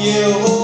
you.